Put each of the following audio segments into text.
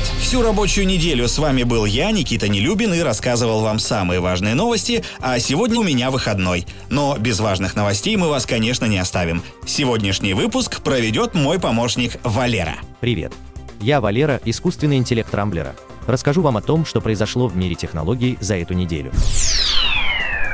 Привет! Всю рабочую неделю с вами был я, Никита Нелюбин, и рассказывал вам самые важные новости, а сегодня у меня выходной. Но без важных новостей мы вас, конечно, не оставим. Сегодняшний выпуск проведет мой помощник Валера. Привет! Я Валера, искусственный интеллект Рамблера. Расскажу вам о том, что произошло в мире технологий за эту неделю.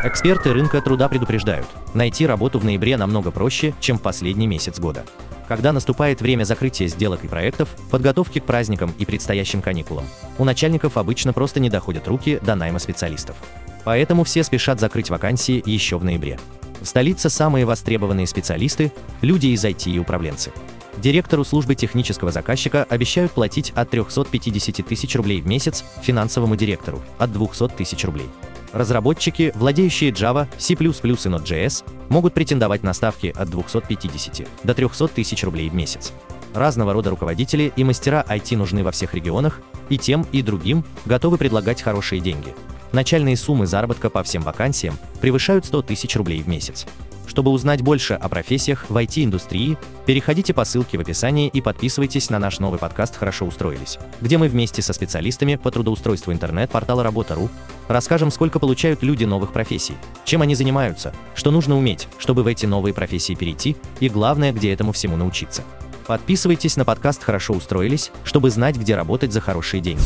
Эксперты рынка труда предупреждают, найти работу в ноябре намного проще, чем в последний месяц года. Когда наступает время закрытия сделок и проектов, подготовки к праздникам и предстоящим каникулам, у начальников обычно просто не доходят руки до найма специалистов. Поэтому все спешат закрыть вакансии еще в ноябре. В столице самые востребованные специалисты – люди из IT и управленцы. Директору службы технического заказчика обещают платить от 350 тысяч рублей в месяц, финансовому директору – от 200 тысяч рублей. Разработчики, владеющие Java, C++ и Node.js, могут претендовать на ставки от 250 до 300 тысяч рублей в месяц. Разного рода руководители и мастера IT нужны во всех регионах, и тем, и другим готовы предлагать хорошие деньги. Начальные суммы заработка по всем вакансиям превышают 100 тысяч рублей в месяц. Чтобы узнать больше о профессиях в IT-индустрии, переходите по ссылке в описании и подписывайтесь на наш новый подкаст «Хорошо устроились», где мы вместе со специалистами по трудоустройству интернет-портала Работа.ру расскажем, сколько получают люди новых профессий, чем они занимаются, что нужно уметь, чтобы в эти новые профессии перейти, и главное, где этому всему научиться. Подписывайтесь на подкаст «Хорошо устроились», чтобы знать, где работать за хорошие деньги.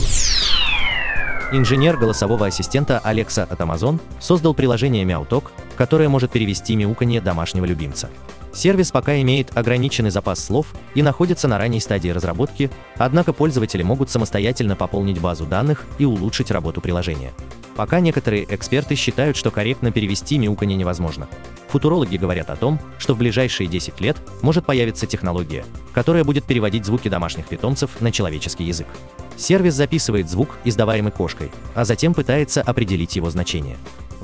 Инженер голосового ассистента Alexa от Amazon создал приложение MeowTalk, которое может перевести мяуканье домашнего любимца. Сервис пока имеет ограниченный запас слов и находится на ранней стадии разработки, однако пользователи могут самостоятельно пополнить базу данных и улучшить работу приложения. Пока некоторые эксперты считают, что корректно перевести мяуканье невозможно. Футурологи говорят о том, что в ближайшие 10 лет может появиться технология, которая будет переводить звуки домашних питомцев на человеческий язык. Сервис записывает звук, издаваемый кошкой, а затем пытается определить его значение.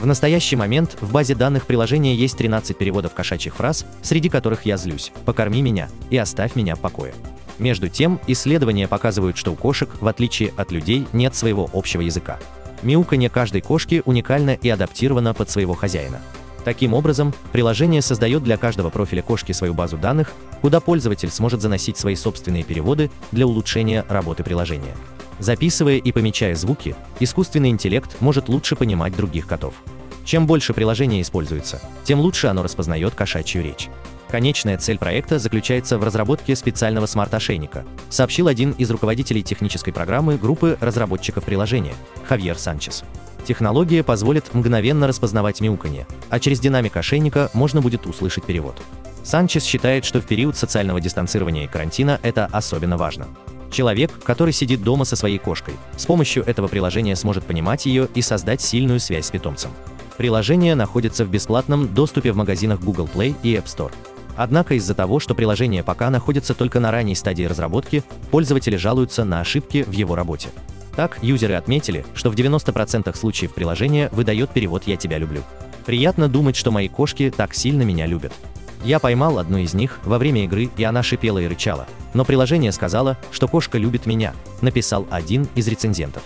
В настоящий момент в базе данных приложения есть 13 переводов кошачьих фраз, среди которых «я злюсь», «покорми меня» и «оставь меня в покое». Между тем, исследования показывают, что у кошек, в отличие от людей, нет своего общего языка. Мяуканье каждой кошки уникально и адаптировано под своего хозяина. Таким образом, приложение создает для каждого профиля кошки свою базу данных, куда пользователь сможет заносить свои собственные переводы для улучшения работы приложения. Записывая и помечая звуки, искусственный интеллект может лучше понимать других котов. Чем больше приложение используется, тем лучше оно распознает кошачью речь. Конечная цель проекта заключается в разработке специального смарт-ошейника, сообщил один из руководителей технической программы группы разработчиков приложения, Хавьер Санчес. Технология позволит мгновенно распознавать мяуканье, а через динамик ошейника можно будет услышать перевод. Санчес считает, что в период социального дистанцирования и карантина это особенно важно. Человек, который сидит дома со своей кошкой, с помощью этого приложения сможет понимать ее и создать сильную связь с питомцем. Приложение находится в бесплатном доступе в магазинах Google Play и App Store. Однако из-за того, что приложение пока находится только на ранней стадии разработки, пользователи жалуются на ошибки в его работе. Так, юзеры отметили, что в 90% случаев приложение выдает перевод «Я тебя люблю». Приятно думать, что мои кошки так сильно меня любят. Я поймал одну из них во время игры, и она шипела и рычала. Но приложение сказала, что кошка любит меня, написал один из рецензентов.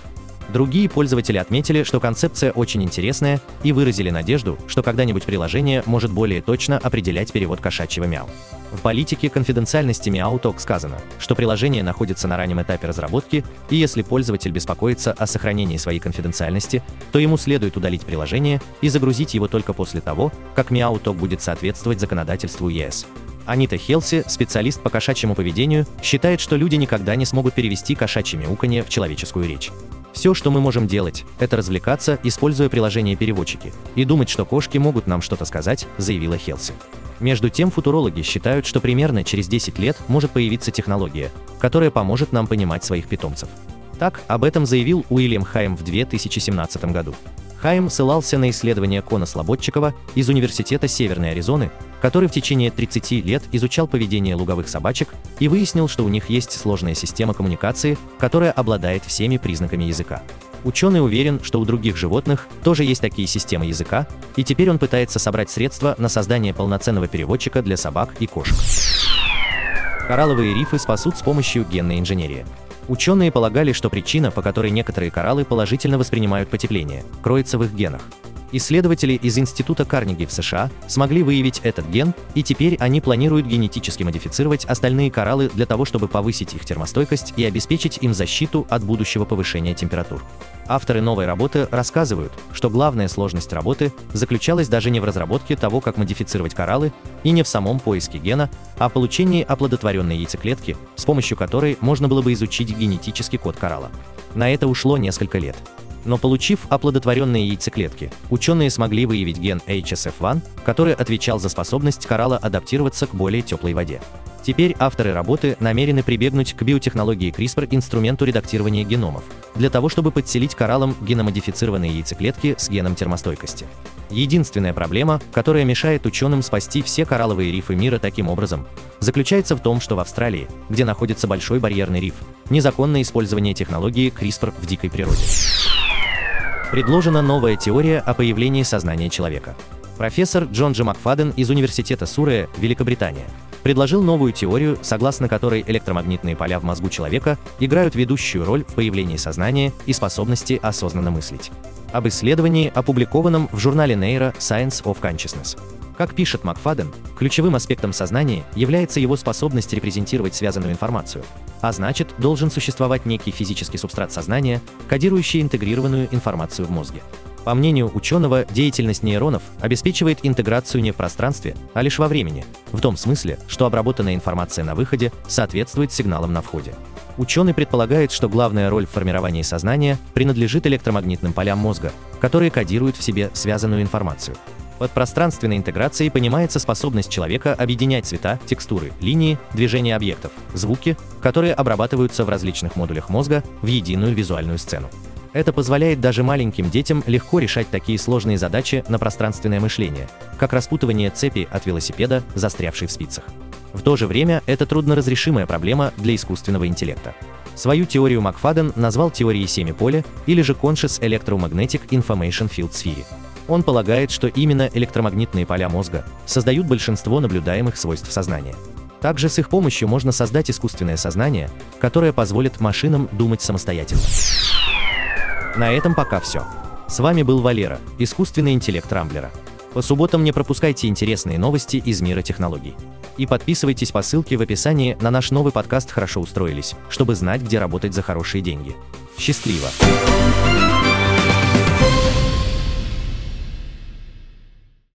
Другие пользователи отметили, что концепция очень интересная и выразили надежду, что когда-нибудь приложение может более точно определять перевод кошачьего мяу. В политике конфиденциальности MeowTalk сказано, что приложение находится на раннем этапе разработки, и если пользователь беспокоится о сохранении своей конфиденциальности, то ему следует удалить приложение и загрузить его только после того, как MeowTalk будет соответствовать законодательству ЕС. Анита Хелси, специалист по кошачьему поведению, считает, что люди никогда не смогут перевести кошачье мяуканье в человеческую речь. Все, что мы можем делать, это развлекаться, используя приложение-переводчики, и думать, что кошки могут нам что-то сказать, заявила Хелси. Между тем, футурологи считают, что примерно через 10 лет может появиться технология, которая поможет нам понимать своих питомцев. Так, об этом заявил Уильям Хайм в 2017 году. Хайм ссылался на исследования Кона Слободчикова из Университета Северной Аризоны, который в течение 30 лет изучал поведение луговых собачек и выяснил, что у них есть сложная система коммуникации, которая обладает всеми признаками языка. Ученый уверен, что у других животных тоже есть такие системы языка, и теперь он пытается собрать средства на создание полноценного переводчика для собак и кошек. Коралловые рифы спасут с помощью генной инженерии. Ученые полагали, что причина, по которой некоторые кораллы положительно воспринимают потепление, кроется в их генах. Исследователи из Института Карнеги в США смогли выявить этот ген, и теперь они планируют генетически модифицировать остальные кораллы для того, чтобы повысить их термостойкость и обеспечить им защиту от будущего повышения температур. Авторы новой работы рассказывают, что главная сложность работы заключалась даже не в разработке того, как модифицировать кораллы, и не в самом поиске гена, а в получении оплодотворенной яйцеклетки, с помощью которой можно было бы изучить генетический код коралла. На это ушло несколько лет. Но получив оплодотворенные яйцеклетки, ученые смогли выявить ген HSF1, который отвечал за способность коралла адаптироваться к более теплой воде. Теперь авторы работы намерены прибегнуть к биотехнологии CRISPR инструменту редактирования геномов, для того чтобы подселить кораллам геномодифицированные яйцеклетки с геном термостойкости. Единственная проблема, которая мешает ученым спасти все коралловые рифы мира таким образом, заключается в том, что в Австралии, где находится большой барьерный риф, незаконное использование технологии CRISPR в дикой природе предложена новая теория о появлении сознания человека. Профессор Джон Джи Макфаден из Университета Суррея, Великобритания, предложил новую теорию, согласно которой электромагнитные поля в мозгу человека играют ведущую роль в появлении сознания и способности осознанно мыслить. Об исследовании, опубликованном в журнале Neuro Science of Consciousness. Как пишет Макфаден, ключевым аспектом сознания является его способность репрезентировать связанную информацию, а значит, должен существовать некий физический субстрат сознания, кодирующий интегрированную информацию в мозге. По мнению ученого, деятельность нейронов обеспечивает интеграцию не в пространстве, а лишь во времени, в том смысле, что обработанная информация на выходе соответствует сигналам на входе. Ученый предполагает, что главная роль в формировании сознания принадлежит электромагнитным полям мозга, которые кодируют в себе связанную информацию. Под пространственной интеграцией понимается способность человека объединять цвета, текстуры, линии, движения объектов, звуки, которые обрабатываются в различных модулях мозга в единую визуальную сцену. Это позволяет даже маленьким детям легко решать такие сложные задачи на пространственное мышление, как распутывание цепи от велосипеда, застрявшей в спицах. В то же время это трудноразрешимая проблема для искусственного интеллекта. Свою теорию Макфаден назвал теорией семи-поля или же Conscious Electromagnetic Information Field Theory. Он полагает, что именно электромагнитные поля мозга создают большинство наблюдаемых свойств сознания. Также с их помощью можно создать искусственное сознание, которое позволит машинам думать самостоятельно. На этом пока все. С вами был Валера, искусственный интеллект Рамблера. По субботам не пропускайте интересные новости из мира технологий. И подписывайтесь по ссылке в описании на наш новый подкаст «Хорошо устроились», чтобы знать, где работать за хорошие деньги. Счастливо!